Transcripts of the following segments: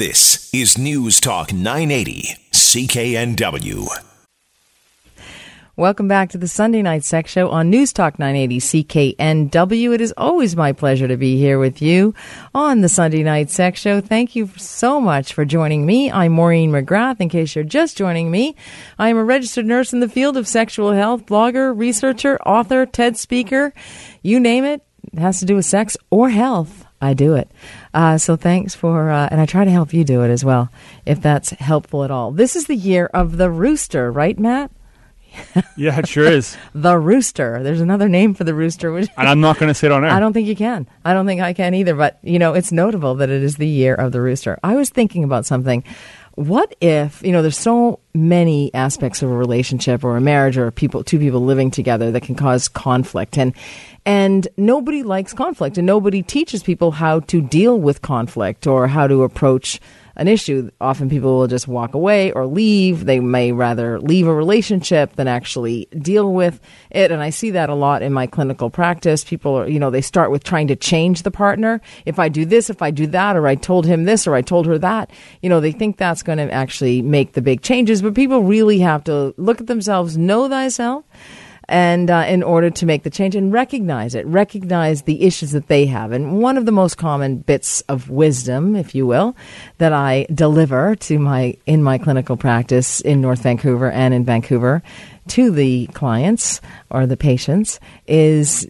This is News Talk 980, CKNW. Welcome back to the Sunday Night Sex Show on News Talk 980 CKNW. It is always my pleasure to be here with you on the Sunday Night Sex Show. Thank you so much for joining me. I'm Maureen McGrath. In case you're just joining me, I am a registered nurse in the field of sexual health, blogger, researcher, author, TED speaker. You name it, it has to do with sex or health. I do it. Uh, so thanks for, uh, and I try to help you do it as well, if that's helpful at all. This is the year of the rooster, right, Matt? yeah, it sure is. the rooster. There's another name for the rooster. Which and I'm not going to sit on air. I don't think you can. I don't think I can either. But, you know, it's notable that it is the year of the rooster. I was thinking about something. What if, you know, there's so many aspects of a relationship or a marriage or people, two people living together that can cause conflict. And, and nobody likes conflict and nobody teaches people how to deal with conflict or how to approach an issue, often people will just walk away or leave. They may rather leave a relationship than actually deal with it. And I see that a lot in my clinical practice. People are, you know, they start with trying to change the partner. If I do this, if I do that, or I told him this, or I told her that, you know, they think that's going to actually make the big changes. But people really have to look at themselves, know thyself and uh, in order to make the change and recognize it, recognize the issues that they have. And one of the most common bits of wisdom, if you will, that I deliver to my in my clinical practice in North Vancouver and in Vancouver to the clients or the patients is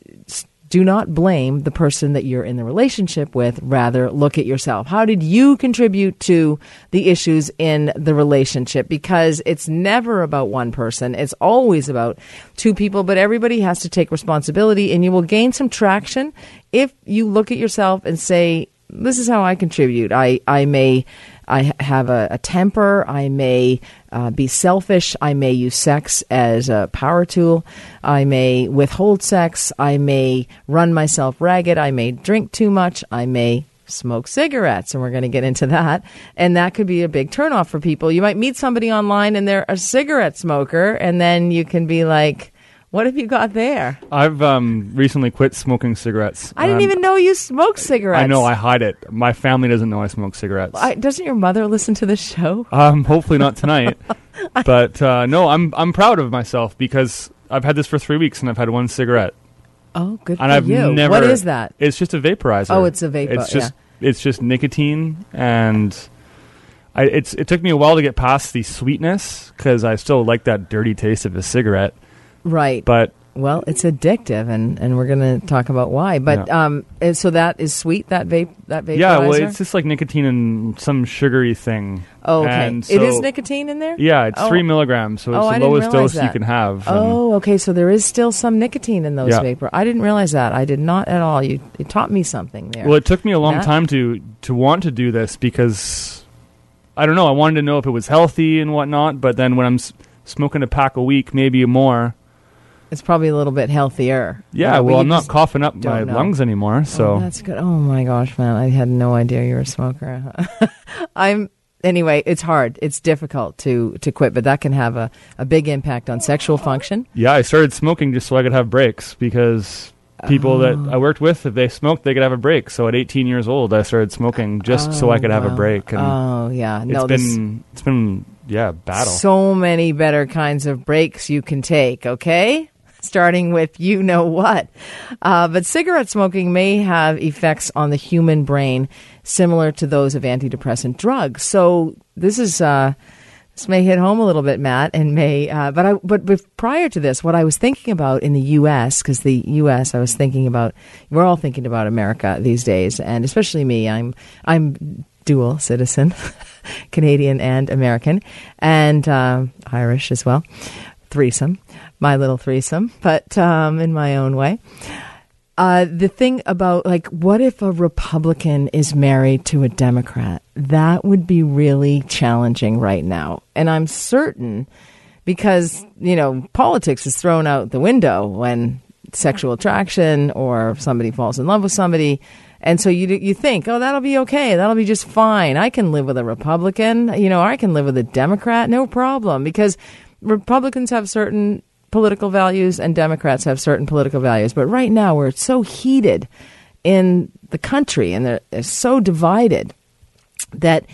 do not blame the person that you're in the relationship with. Rather, look at yourself. How did you contribute to the issues in the relationship? Because it's never about one person. It's always about two people, but everybody has to take responsibility and you will gain some traction if you look at yourself and say, this is how I contribute. I, I may I have a, a temper. I may uh, be selfish. I may use sex as a power tool. I may withhold sex. I may run myself ragged. I may drink too much. I may smoke cigarettes, and we're going to get into that. And that could be a big turnoff for people. You might meet somebody online and they're a cigarette smoker, and then you can be like, what have you got there? I've um, recently quit smoking cigarettes. I didn't even know you smoked cigarettes. I know I hide it. My family doesn't know I smoke cigarettes. I, doesn't your mother listen to the show? Um, hopefully not tonight. but uh, no, I'm I'm proud of myself because I've had this for three weeks and I've had one cigarette. Oh, good and for I've you. never. what is that? It's just a vaporizer. Oh, it's a vapor. It's just yeah. it's just nicotine and. I, it's it took me a while to get past the sweetness because I still like that dirty taste of a cigarette. Right. But well, it's addictive, and, and we're going to talk about why. But Yeah. um, so that is sweet. That vape, that vaporizer. yeah, well, it's just like nicotine and some sugary thing. oh, okay. and it is nicotine in there. Yeah, it's Oh. three milligrams, so it's Oh, the lowest dose you can have. Oh, okay. So there is still some nicotine in those Yeah. vapor. I didn't realize that. I did not at all. You, you taught me something there. Well, it took me a long Matt? time to to want to do this because I don't know. I wanted to know if it was healthy and whatnot, but then when I'm s- smoking a pack a week, maybe more. It's probably a little bit healthier. Yeah, Uh, well, I'm not coughing up my know. lungs anymore, so Oh, that's good. Oh my gosh, man! I had no idea you were a smoker. I'm anyway. It's hard. It's difficult to to quit, but that can have a, a big impact on sexual function. yeah, I started smoking just so I could have breaks because people that Oh. I worked with, if they smoked, they could have a break. So at 18 years old, I started smoking just so I could have a break, and Oh yeah, no, it's been it's been yeah battle. so many better kinds of breaks you can take. Okay. Starting with you know what. Uh, but cigarette smoking may have effects on the human brain similar to those of antidepressant drugs. So this is uh, this may hit home a little bit, Matt, and may. Uh, but I but bef- prior to this, what I was thinking about in the U.S. because the U.S. I was thinking about. We're all thinking about America these days, and especially me. I'm I'm dual citizen, Canadian and American, and uh, Irish as well. Threesome, my little threesome, but um, in my own way. Uh, the thing about like, what if a Republican is married to a Democrat? That would be really challenging right now, and I'm certain because you know politics is thrown out the window when sexual attraction or somebody falls in love with somebody. And so you you think, oh, that'll be okay. That'll be just fine. I can live with a Republican. You know, I can live with a Democrat. No problem. Because Republicans have certain political values and Democrats have certain political values. But right now, we're so heated in the country and they're, so divided that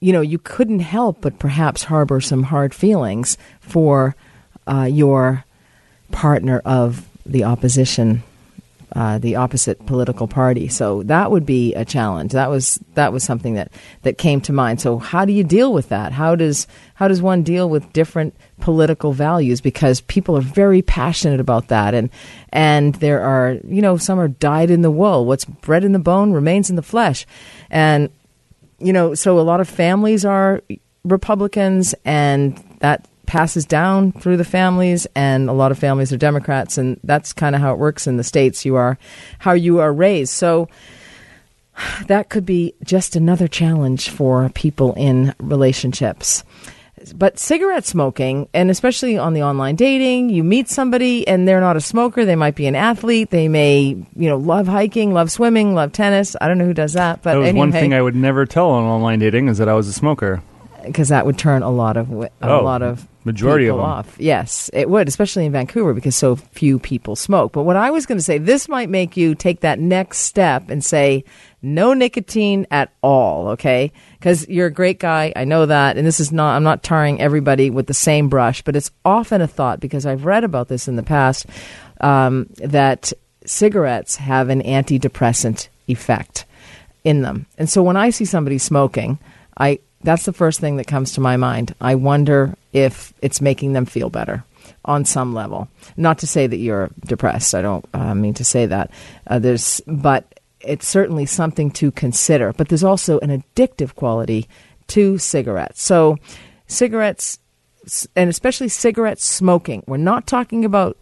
you know, you couldn't help but perhaps harbor some hard feelings for uh, your partner of the opposition, uh, the opposite political party. So that would be a challenge. That was that was something that, that came to mind. So how do you deal with that? How does how does one deal with different political values? Because people are very passionate about that, and and there are you know some are dyed in the wool. What's bred in the bone remains in the flesh, and you know so a lot of families are Republicans, and that passes down through the families. And a lot of families are democrats. And that's kind of how it works in the states. You are how you are raised. So that could be just another challenge for people in relationships but cigarette smoking and especially on the online dating you meet somebody and they're not a smoker they might be an athlete they may you know love hiking love swimming love tennis i don't know who does that but that was anyway, one thing I would never tell on online dating is that I was a smoker. because that would turn a lot of a Oh, lot of majority of them. off. Yes, it would, especially in Vancouver because so few people smoke. But what I was going to say, this might make you take that next step and say no nicotine at all. Okay, because you're a great guy, I know that, and this is not. I'm not tarring everybody with the same brush, but it's often a thought because I've read about this in the past um, that cigarettes have an antidepressant effect in them. And so when I see somebody smoking, I that's the first thing that comes to my mind. I wonder if it's making them feel better on some level. Not to say that you're depressed. I don't uh, mean to say that. Uh, there's, but it's certainly something to consider. But there's also an addictive quality to cigarettes. So cigarettes, and especially cigarette smoking. We're not talking about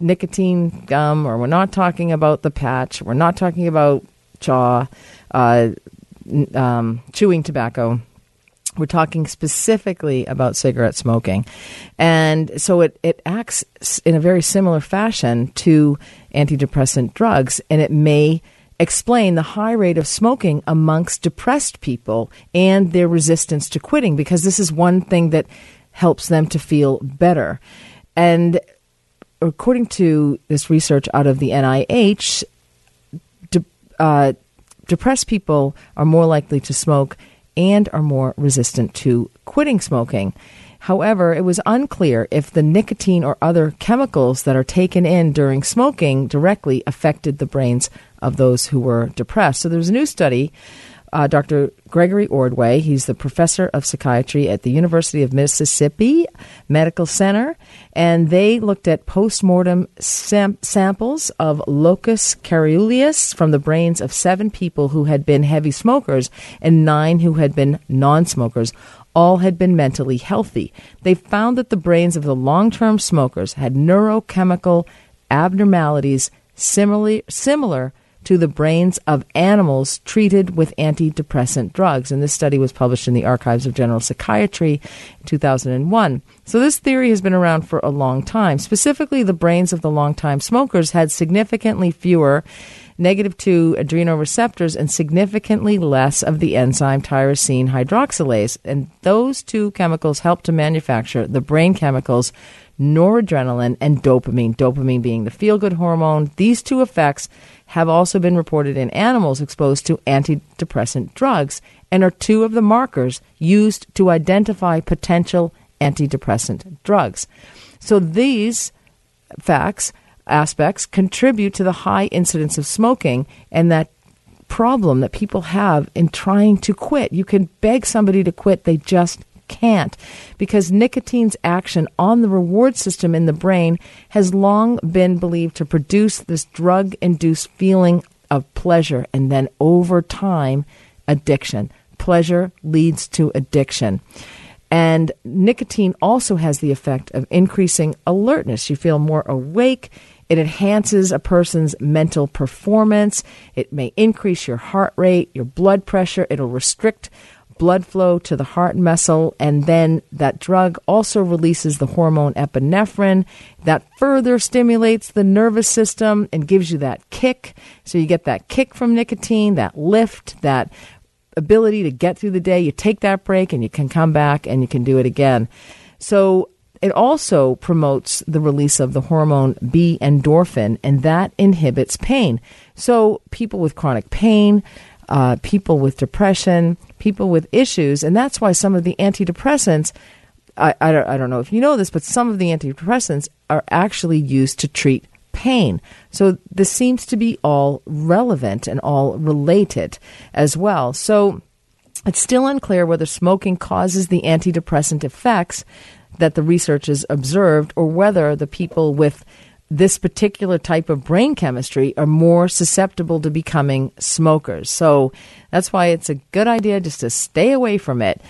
nicotine gum, or we're not talking about the patch. We're not talking about chaw, uh, um, chewing tobacco. We're talking specifically about cigarette smoking. And so it, it acts in a very similar fashion to antidepressant drugs, and it may explain the high rate of smoking amongst depressed people and their resistance to quitting, because this is one thing that helps them to feel better. And according to this research out of the NIH, de- uh, depressed people are more likely to smoke and are more resistant to quitting smoking. However, it was unclear if the nicotine or other chemicals that are taken in during smoking directly affected the brains of those who were depressed. So there was a new study. Uh, Dr. Gregory Ordway, he's the professor of psychiatry at the University of Mississippi Medical Center, and they looked at postmortem sam- samples of locus caeruleus from the brains of seven people who had been heavy smokers and nine who had been non smokers. All had been mentally healthy. They found that the brains of the long term smokers had neurochemical abnormalities similarly, similar to the brains of animals treated with antidepressant drugs. And this study was published in the Archives of General Psychiatry in 2001. So this theory has been around for a long time. Specifically, the brains of the longtime smokers had significantly fewer negative 2 adrenoreceptors and significantly less of the enzyme tyrosine hydroxylase. And those two chemicals help to manufacture the brain chemicals noradrenaline and dopamine, dopamine being the feel good hormone. These two effects have also been reported in animals exposed to antidepressant drugs and are two of the markers used to identify potential antidepressant drugs. So these facts, aspects, contribute to the high incidence of smoking and that problem that people have in trying to quit. You can beg somebody to quit, they just can't because nicotine's action on the reward system in the brain has long been believed to produce this drug induced feeling of pleasure and then over time addiction. Pleasure leads to addiction. And nicotine also has the effect of increasing alertness. You feel more awake. It enhances a person's mental performance. It may increase your heart rate, your blood pressure. It'll restrict blood flow to the heart muscle. And then that drug also releases the hormone epinephrine that further stimulates the nervous system and gives you that kick. So you get that kick from nicotine, that lift, that ability to get through the day. You take that break and you can come back and you can do it again. So it also promotes the release of the hormone B endorphin, and that inhibits pain. So people with chronic pain, uh, people with depression, people with issues, and that's why some of the antidepressants. I, I, don't, I don't know if you know this, but some of the antidepressants are actually used to treat pain. So this seems to be all relevant and all related as well. So it's still unclear whether smoking causes the antidepressant effects that the researchers observed or whether the people with this particular type of brain chemistry are more susceptible to becoming smokers. So that's why it's a good idea just to stay away from it.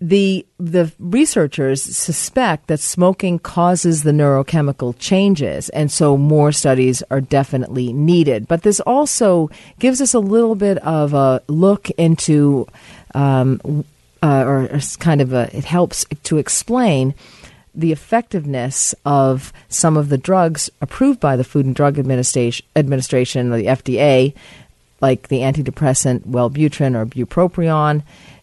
The the researchers suspect that smoking causes the neurochemical changes, and so more studies are definitely needed. But this also gives us a little bit of a look into, um, uh, or kind of a, it helps to explain the effectiveness of some of the drugs approved by the Food and Drug Administration, Administration or the FDA, like the antidepressant Wellbutrin or bupropion.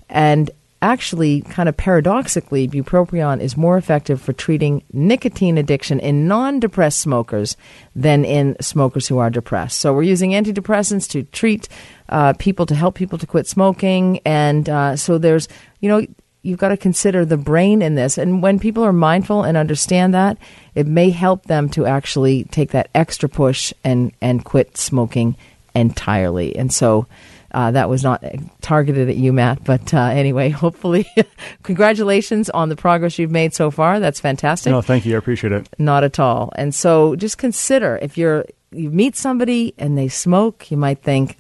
And actually, kind of paradoxically, bupropion is more effective for treating nicotine addiction in non depressed smokers than in smokers who are depressed. So we're using antidepressants to treat uh, people, to help people to quit smoking. And uh, so there's, you know, you've got to consider the brain in this. And when people are mindful and understand that, it may help them to actually take that extra push and, and quit smoking entirely. And so uh, that was not targeted at you, Matt. But uh, anyway, hopefully, congratulations on the progress you've made so far. That's fantastic. No, thank you. I appreciate it. Not at all. And so just consider if you're you meet somebody and they smoke, you might think,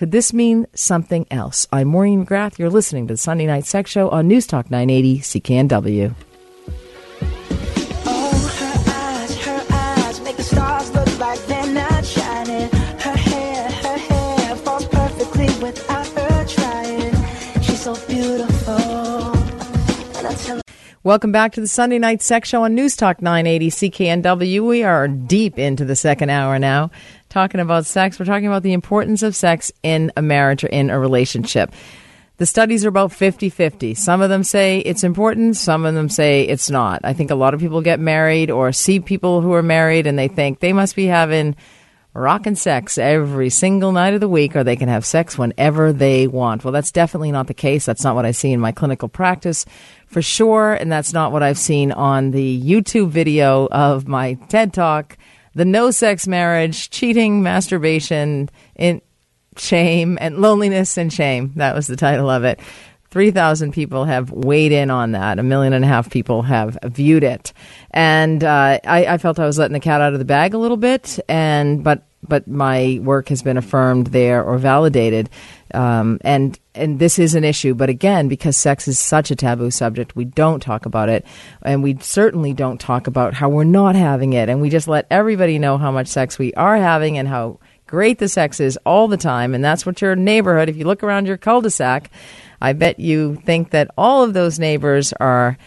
could this mean something else? I'm Maureen McGrath. You're listening to the Sunday Night Sex Show on News Talk 980 CKNW. Welcome back to the Sunday Night Sex Show on News Talk 980 CKNW. We are deep into the second hour now, talking about sex. We're talking about the importance of sex in a marriage or in a relationship. The studies are about 50 50. Some of them say it's important, some of them say it's not. I think a lot of people get married or see people who are married and they think they must be having rockin' sex every single night of the week or they can have sex whenever they want. Well, that's definitely not the case. That's not what I see in my clinical practice for sure. And that's not what I've seen on the YouTube video of my TED Talk. The no sex marriage, cheating, masturbation, in shame, and loneliness and shame. That was the title of it. 3,000 people have weighed in on that. A million and a half people have viewed it. And uh, I, I, felt I was letting the cat out of the bag a little bit, and but but my work has been affirmed there or validated. Um, and and this is an issue, but again, because sex is such a taboo subject, we don't talk about it, and we certainly don't talk about how we're not having it, and we just let everybody know how much sex we are having and how great the sex is all the time, and that's what your neighborhood. If you look around your cul-de-sac, I bet you think that all of those neighbors are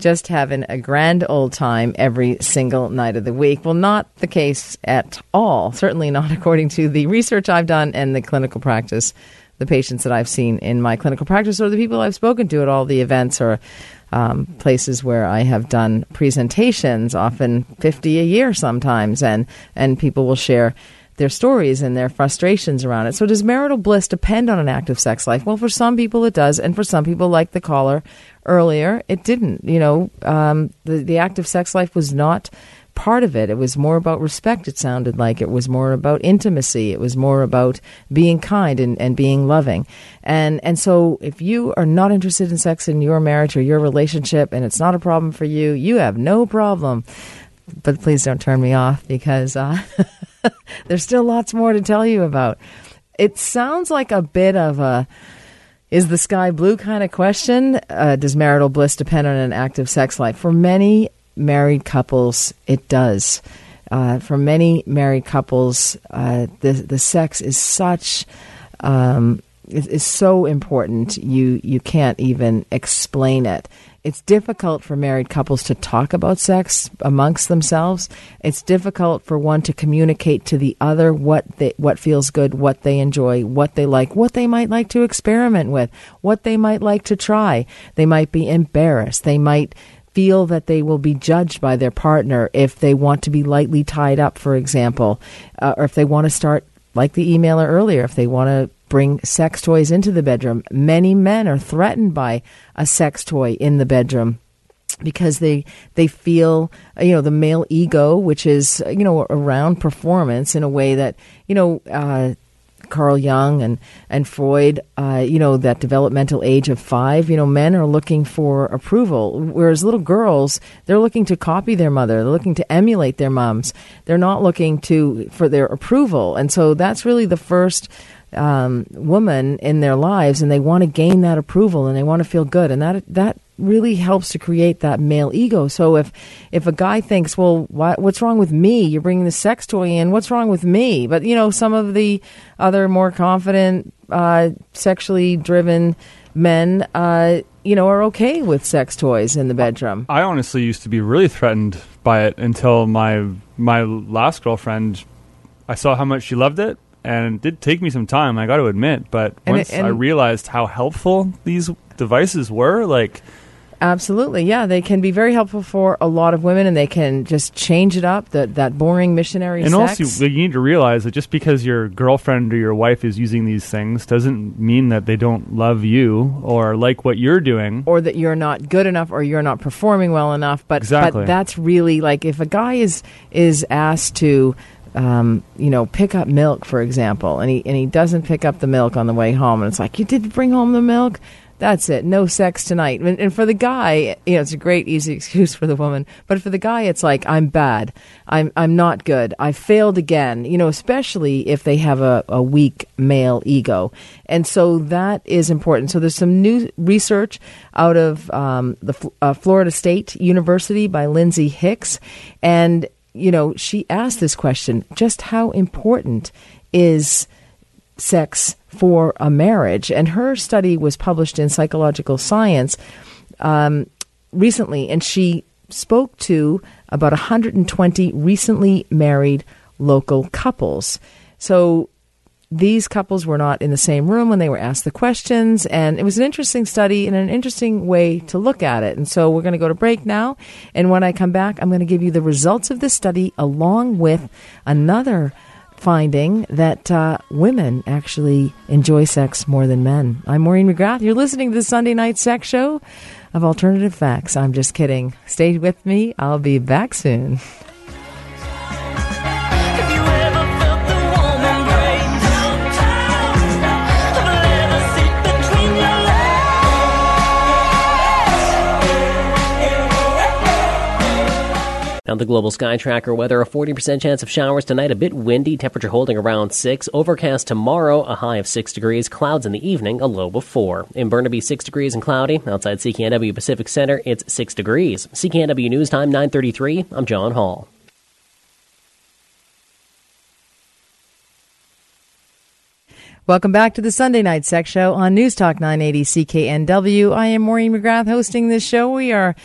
just having a grand old time every single night of the week. Well, not the case at all. Certainly not according to the research I've done and the clinical practice, the patients that I've seen in my clinical practice, or the people I've spoken to at all the events or um, places where I have done presentations, often 50 a year sometimes, and, and people will share their stories and their frustrations around it. So, does marital bliss depend on an active sex life? Well, for some people it does, and for some people, like the caller earlier, it didn't. You know, um, the the active sex life was not part of it. It was more about respect, it sounded like. It was more about intimacy. It was more about being kind and, and being loving. And and so if you are not interested in sex in your marriage or your relationship and it's not a problem for you, you have no problem. But please don't turn me off because uh, There's still lots more to tell you about. It sounds like a bit of a is the sky blue kind of question. Uh, does marital bliss depend on an active sex life? For many married couples, it does. Uh, for many married couples, uh, the the sex is such um, is, is so important. You you can't even explain it. It's difficult for married couples to talk about sex amongst themselves. It's difficult for one to communicate to the other what they, what feels good, what they enjoy, what they like, what they might like to experiment with, what they might like to try. They might be embarrassed. They might feel that they will be judged by their partner if they want to be lightly tied up, for example, uh, or if they want to start like the emailer earlier, if they want to bring sex toys into the bedroom. Many men are threatened by a sex toy in the bedroom because they they feel you know the male ego which is you know around performance in a way that you know uh, Carl Jung and and Freud, uh, you know, that developmental age of five, you know, men are looking for approval, whereas little girls they're looking to copy their mother, they're looking to emulate their moms. They're not looking to for their approval, and so that's really the first. Um, woman in their lives, and they want to gain that approval, and they want to feel good, and that that really helps to create that male ego. So if if a guy thinks, well, why, what's wrong with me? You're bringing the sex toy in. What's wrong with me? But you know, some of the other more confident, uh, sexually driven men, uh, you know, are okay with sex toys in the bedroom. I honestly used to be really threatened by it until my my last girlfriend. I saw how much she loved it, and it did take me some time. I got to admit, but And once it- and- I realized how helpful these devices were, like Absolutely, yeah, they can be very helpful for a lot of women, and they can just change it up. That that boring missionary and sex. also you need to realize that just because your girlfriend or your wife is using these things doesn't mean that they don't love you or like what you're doing. or that you're not good enough or you're not performing well enough but Exactly. but that's really like if a guy is is asked to um, you know pick up milk for example and he and he doesn't pick up the milk on the way home and it's like you did bring home the milk? That's it. No sex tonight. And, and for the guy you know it's a great easy excuse for the woman but for the guy it's like i'm bad. I'm i'm not good. I failed again. You know especially if they have a, a weak male ego. And so that is important. So there's some new research out of um, the uh, florida state university by lindsey hicks and you know she asked this question just how important is sex for a marriage. And her study was published in Psychological Science um, recently, and she spoke to about 120 recently married local couples. So these couples were not in the same room when they were asked the questions, and it was an interesting study and an interesting way to look at it. And so we're going to go to break now, and when I come back, I'm going to give you the results of this study along with another finding that uh, women actually enjoy sex more than men. I'm Maureen McGrath. You're listening to the Sunday Night Sex Show of Alternative Facts. I'm just kidding. Stay with me. I'll be back soon. Now, the global sky tracker weather a 40% chance of showers tonight, a bit windy, temperature holding around 6. Overcast tomorrow, a high of 6 degrees. Clouds in the evening, a low of 4. In Burnaby, 6 degrees and cloudy. Outside CKNW Pacific Center, it's 6 degrees. CKNW News Time, 933. I'm John Hall. Welcome back to the Sunday Night Sex Show on News Talk 980 CKNW. I am Maureen McGrath hosting this show. We are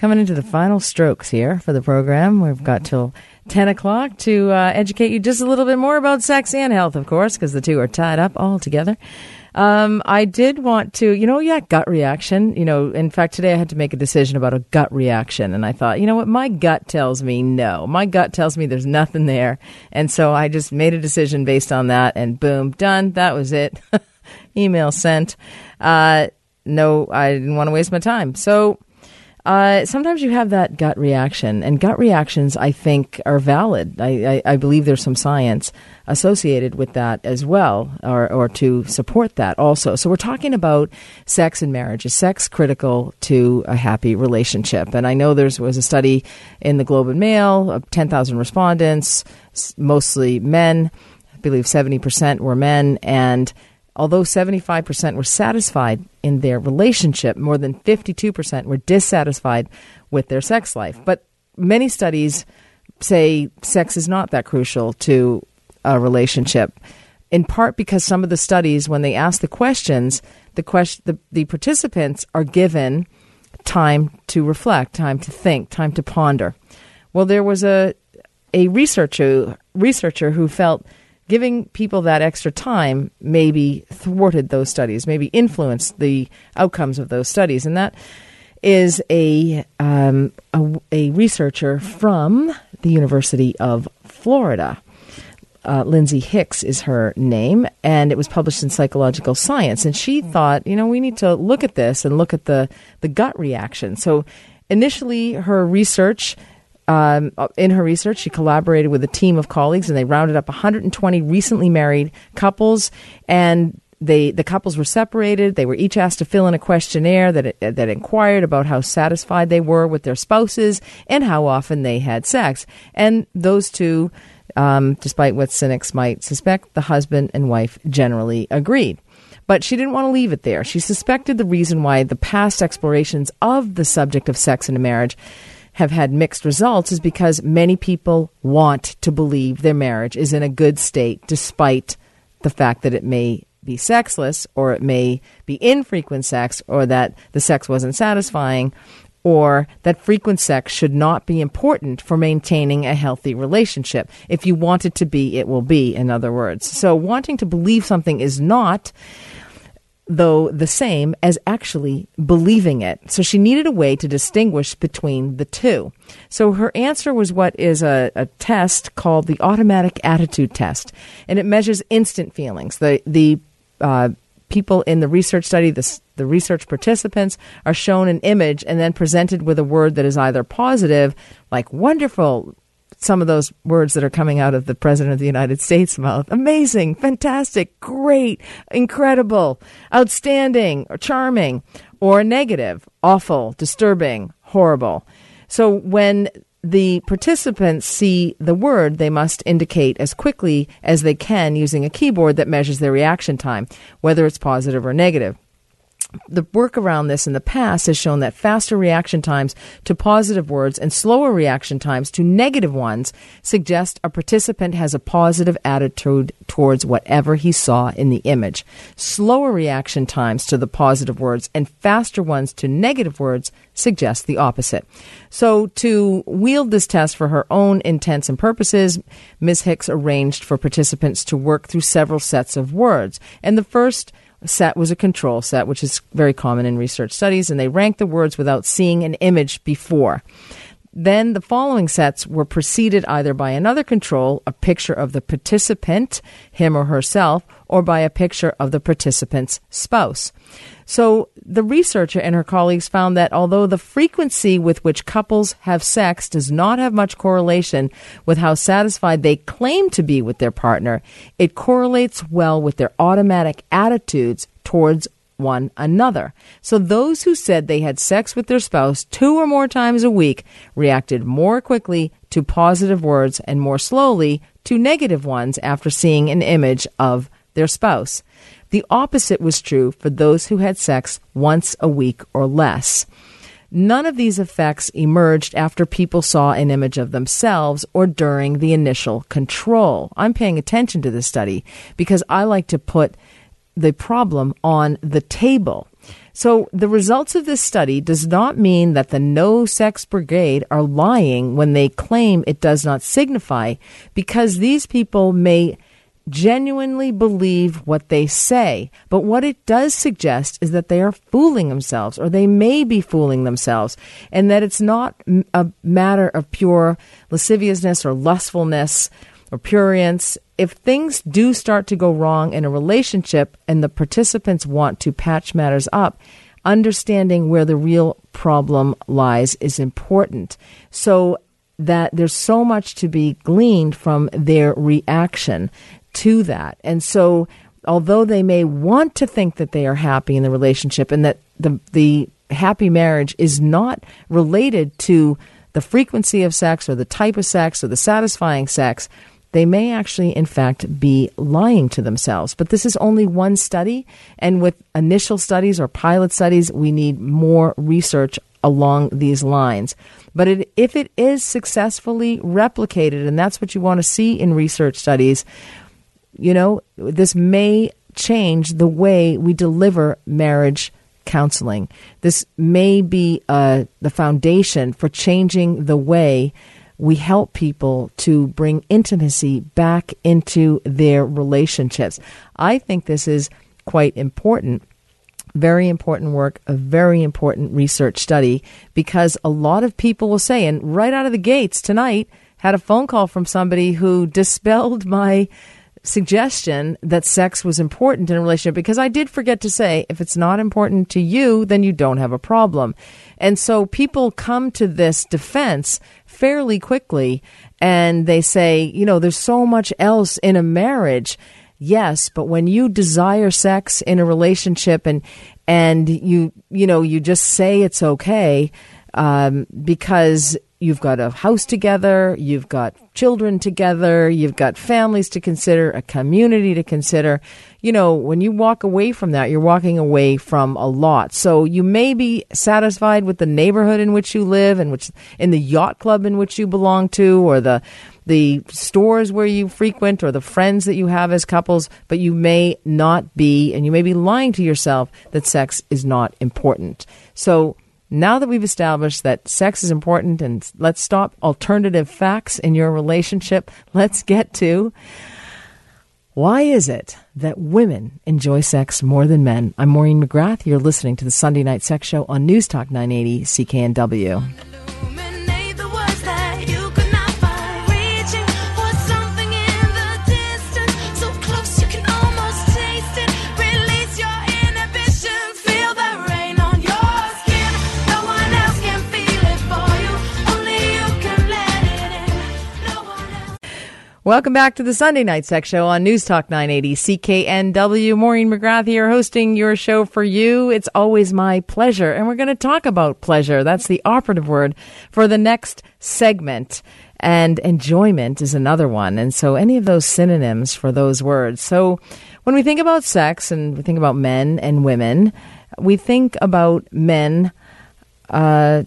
coming into the final strokes here for the program. We've got till 10 o'clock to uh, educate you just a little bit more about sex and health, of course, because the two are tied up all together. Um, I did want to, you know, yeah, gut reaction. You know, in fact, today I had to make a decision about a gut reaction, and I thought, you know what, my gut tells me no. My gut tells me there's nothing there, and so I just made a decision based on that, and boom, done. That was it. Email sent. Uh, no, I didn't want to waste my time. So uh, sometimes you have that gut reaction, and gut reactions, I think, are valid. I, I, I believe there's some science associated with that as well, or, or to support that also. So we're talking about sex and marriage. Is sex critical to a happy relationship? And I know there was a study in the Globe and Mail of 10,000 respondents, mostly men. I believe 70% were men, and Although 75% were satisfied in their relationship, more than 52% were dissatisfied with their sex life. But many studies say sex is not that crucial to a relationship, in part because some of the studies, when they ask the questions, the, question, the, the participants are given time to reflect, time to think, time to ponder. Well, there was a, a researcher, researcher who felt giving people that extra time maybe thwarted those studies, maybe influenced the outcomes of those studies. And that is a, um, a, a researcher from the University of Florida. uh, Lindsey Hicks is her name, and it was published in Psychological Science. And she thought, you know, we need to look at this and look at the, the gut reaction. So initially, her research. Um, in her research, she collaborated with a team of colleagues, and they rounded up 120 recently married couples. And they, the couples were separated. They were each asked to fill in a questionnaire that that inquired about how satisfied they were with their spouses and how often they had sex. And those two um, despite what cynics might suspect, the husband and wife generally agreed. But she didn't want to leave it there. She suspected the reason why the past explorations of the subject of sex in a marriage have had mixed results is because many people want to believe their marriage is in a good state despite the fact that it may be sexless or it may be infrequent sex or that the sex wasn't satisfying or that frequent sex should not be important for maintaining a healthy relationship. If you want it to be, it will be, in other words. So wanting to believe something is not though the same as actually believing it. So she needed a way to distinguish between the two. So her answer was what is a, a test called the automatic attitude test, and it measures instant feelings. The the uh, people in the research study, the, the research participants, are shown an image and then presented with a word that is either positive, like wonderful, some of those words that are coming out of the President of the United States' mouth amazing, fantastic, great, incredible, outstanding, or charming, or negative, awful, disturbing, horrible. So when the participants see the word, they must indicate as quickly as they can using a keyboard that measures their reaction time, whether it's positive or negative the work around this in the past has shown that faster reaction times to positive words and slower reaction times to negative ones suggest a participant has a positive attitude towards whatever he saw in the image. Slower reaction times to the positive words and faster ones to negative words suggest the opposite. So, to wield this test for her own intents and purposes, Ms. Hicks arranged for participants to work through several sets of words. And the first set was a control set, which is very common in research studies, and they ranked the words without seeing an image before. Then the following sets were preceded either by another control, a picture of the participant, him or herself, or by a picture of the participant's spouse. So the researcher and her colleagues found that although the frequency with which couples have sex does not have much correlation with how satisfied they claim to be with their partner, it correlates well with their automatic attitudes towards one another. So those who said they had sex with their spouse two or more times a week reacted more quickly to positive words and more slowly to negative ones after seeing an image of their spouse. The opposite was true for those who had sex once a week or less. None of these effects emerged after people saw an image of themselves or during the initial control. I'm paying attention to this study because I like to put the problem on the table. So the results of this study does not mean that the no sex brigade are lying when they claim it does not signify because these people may genuinely believe what they say. But what it does suggest is that they are fooling themselves, or they may be fooling themselves, and that it's not a matter of pure lasciviousness or lustfulness or prurience. If things do start to go wrong in a relationship and the participants want to patch matters up, understanding where the real problem lies is important. So that there's so much to be gleaned from their reaction to that. And so, although they may want to think that they are happy in the relationship and that the, the happy marriage is not related to the frequency of sex or the type of sex or the satisfying sex, they may actually, in fact, be lying to themselves. But this is only one study, and with initial studies or pilot studies, we need more research along these lines. But it, if it is successfully replicated, and that's what you want to see in research studies, you know, this may change the way we deliver marriage counseling. This may be uh, the foundation for changing the way we help people to bring intimacy back into their relationships. I think this is quite important. Very important work, a very important research study, because a lot of people will say, and right out of the gates tonight, had a phone call from somebody who dispelled my suggestion that sex was important in a relationship because I did forget to say if it's not important to you, then you don't have a problem. And so people come to this defense fairly quickly and they say, you know, there's so much else in a marriage. Yes, but when you desire sex in a relationship and and you you know you just say it's okay um, because you've got a house together, you've got children together, you've got families to consider, a community to consider. You know, when you walk away from that, you're walking away from a lot. So you may be satisfied with the neighborhood in which you live and which in the yacht club in which you belong to or the the stores where you frequent or the friends that you have as couples, but you may not be and you may be lying to yourself that sex is not important. So now that we've established that sex is important and let's stop alternative facts in your relationship, let's get to why is it that women enjoy sex more than men? I'm Maureen McGrath. You're listening to the Sunday Night Sex Show on News Talk 980 CKNW. Welcome back to the Sunday Night Sex Show on News Talk 980 CKNW. Maureen McGrath here hosting your show for you. It's always my pleasure. And we're going to talk about pleasure. That's the operative word for the next segment. And enjoyment is another one. And so any of those synonyms for those words. So when we think about sex and we think about men and women, we think about men uh,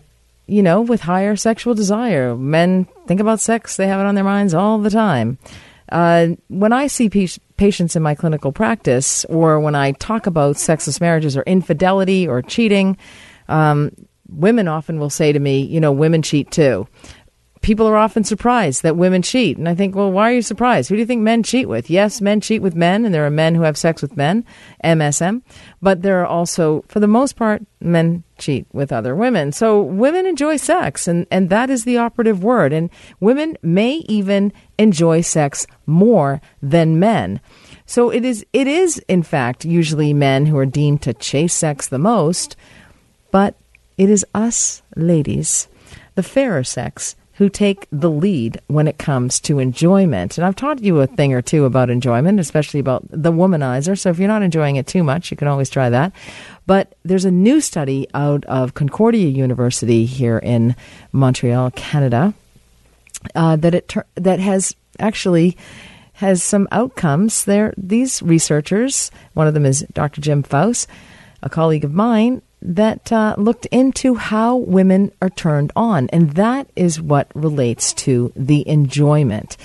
you know, with higher sexual desire. Men think about sex, they have it on their minds all the time. Uh, when I see pa- patients in my clinical practice, or when I talk about sexless marriages or infidelity or cheating, um, women often will say to me, you know, women cheat too. People are often surprised that women cheat. And I think, well, why are you surprised? Who do you think men cheat with? Yes, men cheat with men, and there are men who have sex with men, MSM. But there are also, for the most part, men cheat with other women. So women enjoy sex, and, and that is the operative word. And women may even enjoy sex more than men. So it is, it is, in fact, usually men who are deemed to chase sex the most, but it is us ladies, the fairer sex, who take the lead when it comes to enjoyment. And I've taught you a thing or two about enjoyment, especially about the womanizer. So if you're not enjoying it too much, you can always try that. But there's a new study out of Concordia University here in Montreal, Canada, uh, that it tur- that has actually has some outcomes. There, these researchers, one of them is Dr. Jim Pfaus, a colleague of mine, that uh, looked into how women are turned on, and that is what relates to the enjoyment.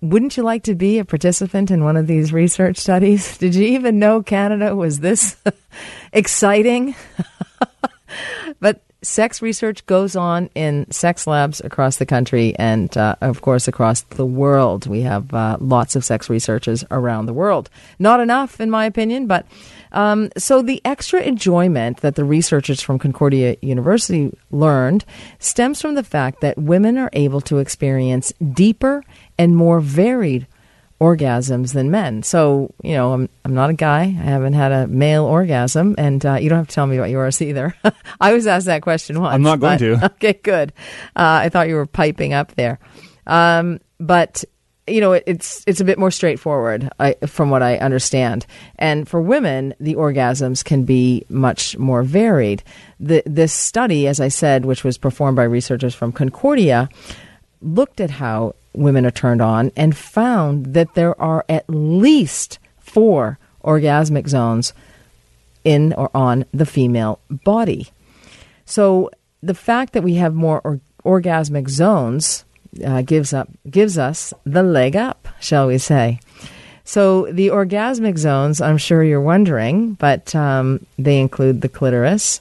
Wouldn't you like to be a participant in one of these research studies? Did you even know Canada was this exciting? but sex research goes on in sex labs across the country and, uh, of course, across the world. We have uh, lots of sex researchers around the world. Not enough, in my opinion, but um, so the extra enjoyment that the researchers from Concordia University learned stems from the fact that women are able to experience deeper and more varied orgasms than men. So, you know, I'm, I'm not a guy. I haven't had a male orgasm, and uh, you don't have to tell me about yours either. I was asked that question once. I'm not going but- to. Okay, good. Uh, I thought you were piping up there. Um, but you know, it's it's a bit more straightforward, I, from what I understand. And for women, the orgasms can be much more varied. The, this study, as I said, which was performed by researchers from Concordia, looked at how women are turned on and found that there are at least four orgasmic zones in or on the female body. So the fact that we have more or, orgasmic zones uh, gives up gives us the leg up, shall we say? So the orgasmic zones, I'm sure you're wondering, but um, they include the clitoris,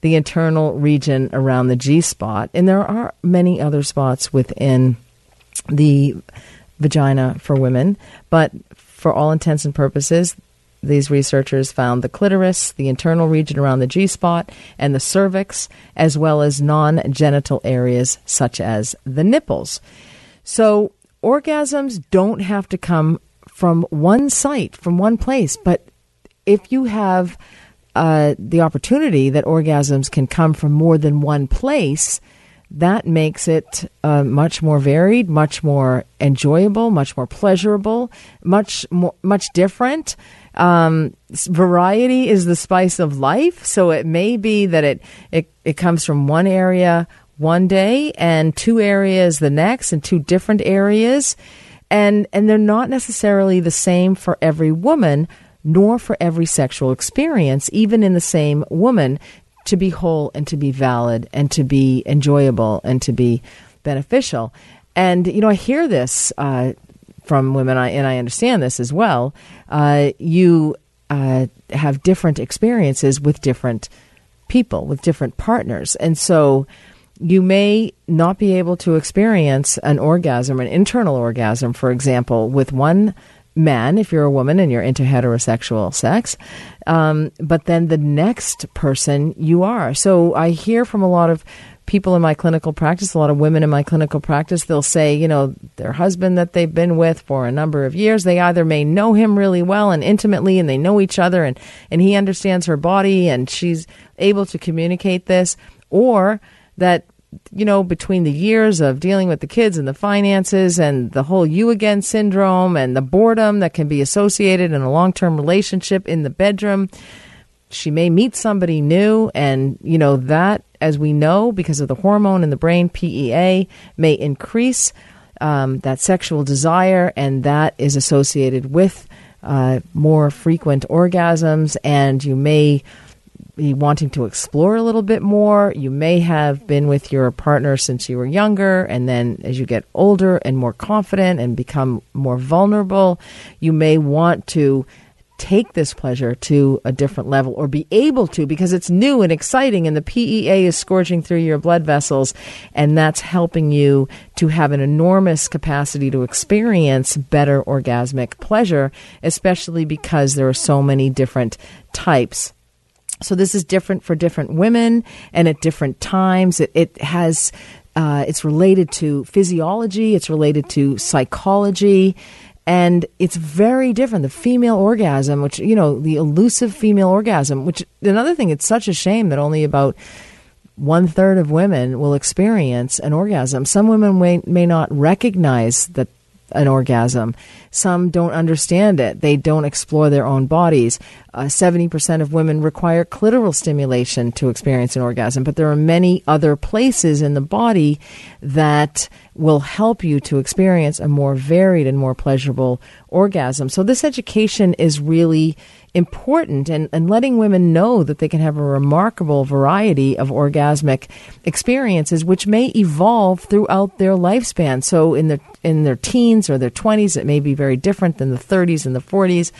the internal region around the G spot, and there are many other spots within the vagina for women. But for all intents and purposes, these researchers found the clitoris, the internal region around the G spot, and the cervix, as well as non genital areas such as the nipples. So orgasms don't have to come from one site, from one place, but if you have uh, the opportunity that orgasms can come from more than one place, that makes it uh, much more varied, much more enjoyable, much more pleasurable, much more, much different. Um, variety is the spice of life, so it may be that it, it it comes from one area one day and two areas the next, and two different areas, and and they're not necessarily the same for every woman nor for every sexual experience, even in the same woman, to be whole and to be valid and to be enjoyable and to be beneficial. And, you know, I hear this uh, from women, I, and I understand this as well. Uh, you uh, have different experiences with different people, with different partners. And so, you may not be able to experience an orgasm, an internal orgasm, for example, with one man if you're a woman and you're into heterosexual sex. Um, but then the next person you are. So I hear from a lot of people in my clinical practice, a lot of women in my clinical practice, they'll say, you know, their husband that they've been with for a number of years, they either may know him really well and intimately and they know each other and, and he understands her body and she's able to communicate this, or that you know, between the years of dealing with the kids and the finances and the whole you again syndrome and the boredom that can be associated in a long term relationship in the bedroom, she may meet somebody new. And, you know, that, as we know, because of the hormone in the brain, PEA, may increase um, that sexual desire, and that is associated with uh, more frequent orgasms. And you may be wanting to explore a little bit more. You may have been with your partner since you were younger, and then as you get older and more confident and become more vulnerable, you may want to take this pleasure to a different level or be able to because it's new and exciting and the PEA is scourging through your blood vessels and that's helping you to have an enormous capacity to experience better orgasmic pleasure especially because there are so many different types so this is different for different women and at different times. It, it has, uh, it's related to physiology, it's related to psychology, and it's very different. The female orgasm, which, you know, the elusive female orgasm, which another thing, it's such a shame that only about one third of women will experience an orgasm. Some women may, may not recognize that an orgasm. Some don't understand it. They don't explore their own bodies. Uh, 70% of women require clitoral stimulation to experience an orgasm, but there are many other places in the body that will help you to experience a more varied and more pleasurable orgasm. So, this education is really important and, and letting women know that they can have a remarkable variety of orgasmic experiences which may evolve throughout their lifespan. So in their in their teens or their 20s it may be very different than the 30s and the 40s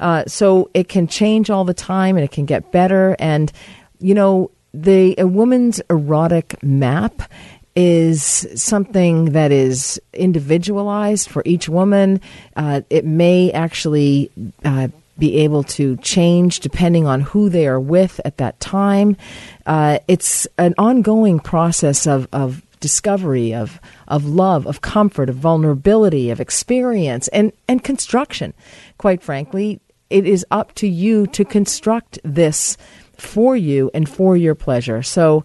uh, so it can change all the time and it can get better. And you know the a woman's erotic map is something that is individualized for each woman. Uh, it may actually uh, be able to change depending on who they are with at that time. Uh, it's an ongoing process of, of discovery, of, of love, of comfort, of vulnerability, of experience, and, and construction. Quite frankly, it is up to you to construct this for you and for your pleasure. So,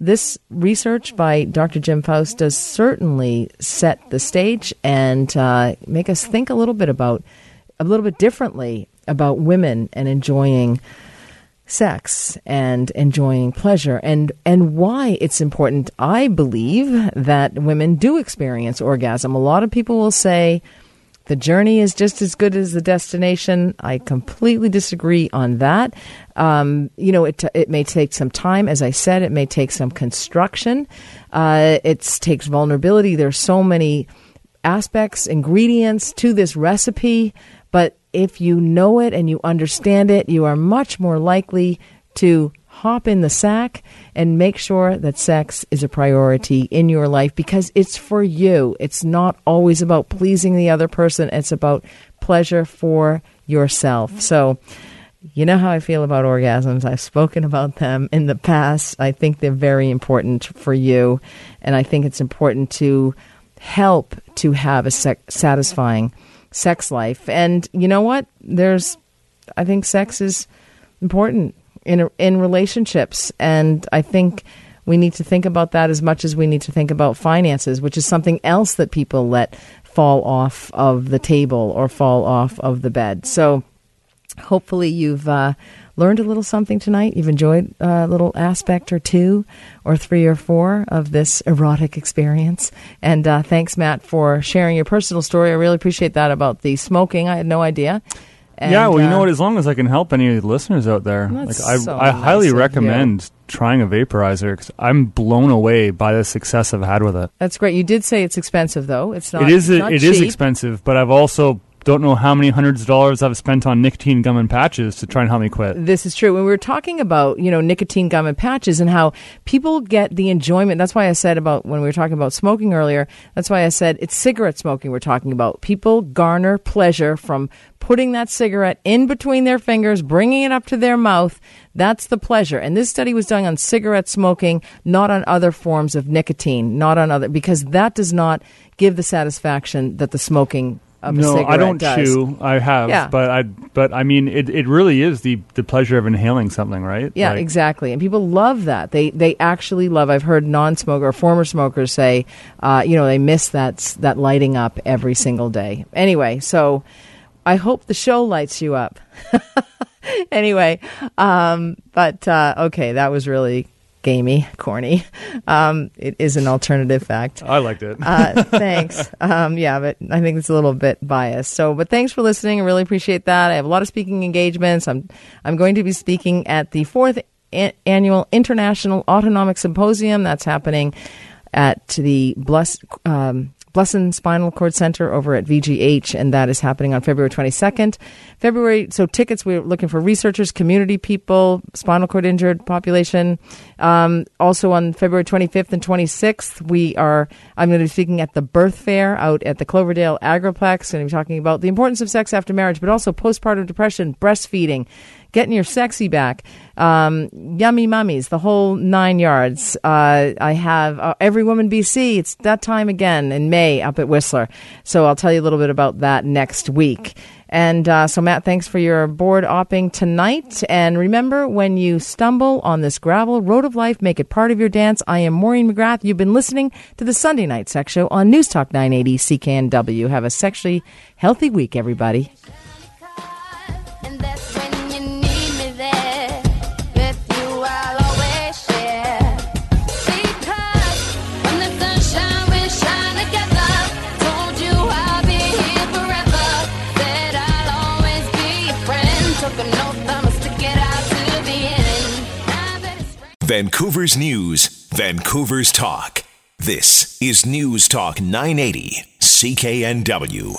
this research by Dr. Jim Pfaus does certainly set the stage and uh, make us think a little bit about a little bit differently about women and enjoying sex and enjoying pleasure and and why it's important i believe that women do experience orgasm a lot of people will say the journey is just as good as the destination. I completely disagree on that. Um, you know, it, it may take some time. As I said, it may take some construction. Uh, it takes vulnerability. There's so many aspects, ingredients to this recipe. If you know it and you understand it, you are much more likely to hop in the sack and make sure that sex is a priority in your life because it's for you. It's not always about pleasing the other person, it's about pleasure for yourself. So, you know how I feel about orgasms. I've spoken about them in the past. I think they're very important for you, and I think it's important to help to have a sec- satisfying sex life. And you know what? There's, I think sex is important in in relationships, and I think we need to think about that as much as we need to think about finances, which is something else that people let fall off of the table or fall off of the bed. So hopefully you've uh, learned a little something tonight. You've enjoyed a little aspect or two, or three or four of this erotic experience. And uh, thanks, Matt, for sharing your personal story. I really appreciate that about the smoking. I had no idea. And, yeah, well, you know uh, what? As long as I can help any of the listeners out there, like I, so I nice highly of you. recommend trying a vaporizer because I'm blown away by the success I've had with it. That's great. You did say it's expensive, though. It's not. it is not it is cheap. expensive, but I've also don't know how many hundreds of dollars I've spent on nicotine gum and patches to try and help me quit. This is true. When we were talking about, you know, nicotine gum and patches and how people get the enjoyment. That's why I said about when we were talking about smoking earlier, that's why I said it's cigarette smoking we're talking about. People garner pleasure from putting that cigarette in between their fingers, bringing it up to their mouth. That's the pleasure. And this study was done on cigarette smoking, not on other forms of nicotine, not on other, because that does not give the satisfaction that the smoking of a No, I don't does. chew. I have, Yeah. but I but I mean, it, it really is the the pleasure of inhaling something, right? Yeah, Like, exactly. And people love that. They they actually love. I've heard non-smoker former smokers say, uh, you know, they miss that that lighting up every single day. Anyway, so I hope the show lights you up. anyway, um, but uh, okay, that was really gamey, corny. Um, it is an alternative fact. I liked it. Uh, thanks. Um, yeah, but I think it's a little bit biased. So, but thanks for listening. I really appreciate that. I have a lot of speaking engagements. I'm I'm going to be speaking at the fourth a- annual International Autonomic Symposium. That's happening at the Bless. Um, Blusson Spinal Cord Center over at VGH, and that is happening on February 22nd. February, so tickets, we're looking for researchers, community people, spinal cord injured population. Um, also on February 25th and 26th, we are, I'm going to be speaking at the Birth Fair out at the Cloverdale Agriplex, and I'm talking about the importance of sex after marriage, but also postpartum depression, breastfeeding, getting your sexy back, um, yummy mummies, the whole nine yards. Uh, I have uh, Every Woman BC. It's that time again in May up at Whistler. So I'll tell you a little bit about that next week. And uh, so, Matt, thanks for your board opping tonight. And remember, when you stumble on this gravel road of life, make it part of your dance. I am Maureen McGrath. You've been listening to the Sunday Night Sex Show on News Talk 980 CKNW. Have a sexually healthy week, everybody. Vancouver's News, Vancouver's Talk. This is News Talk 980, CKNW.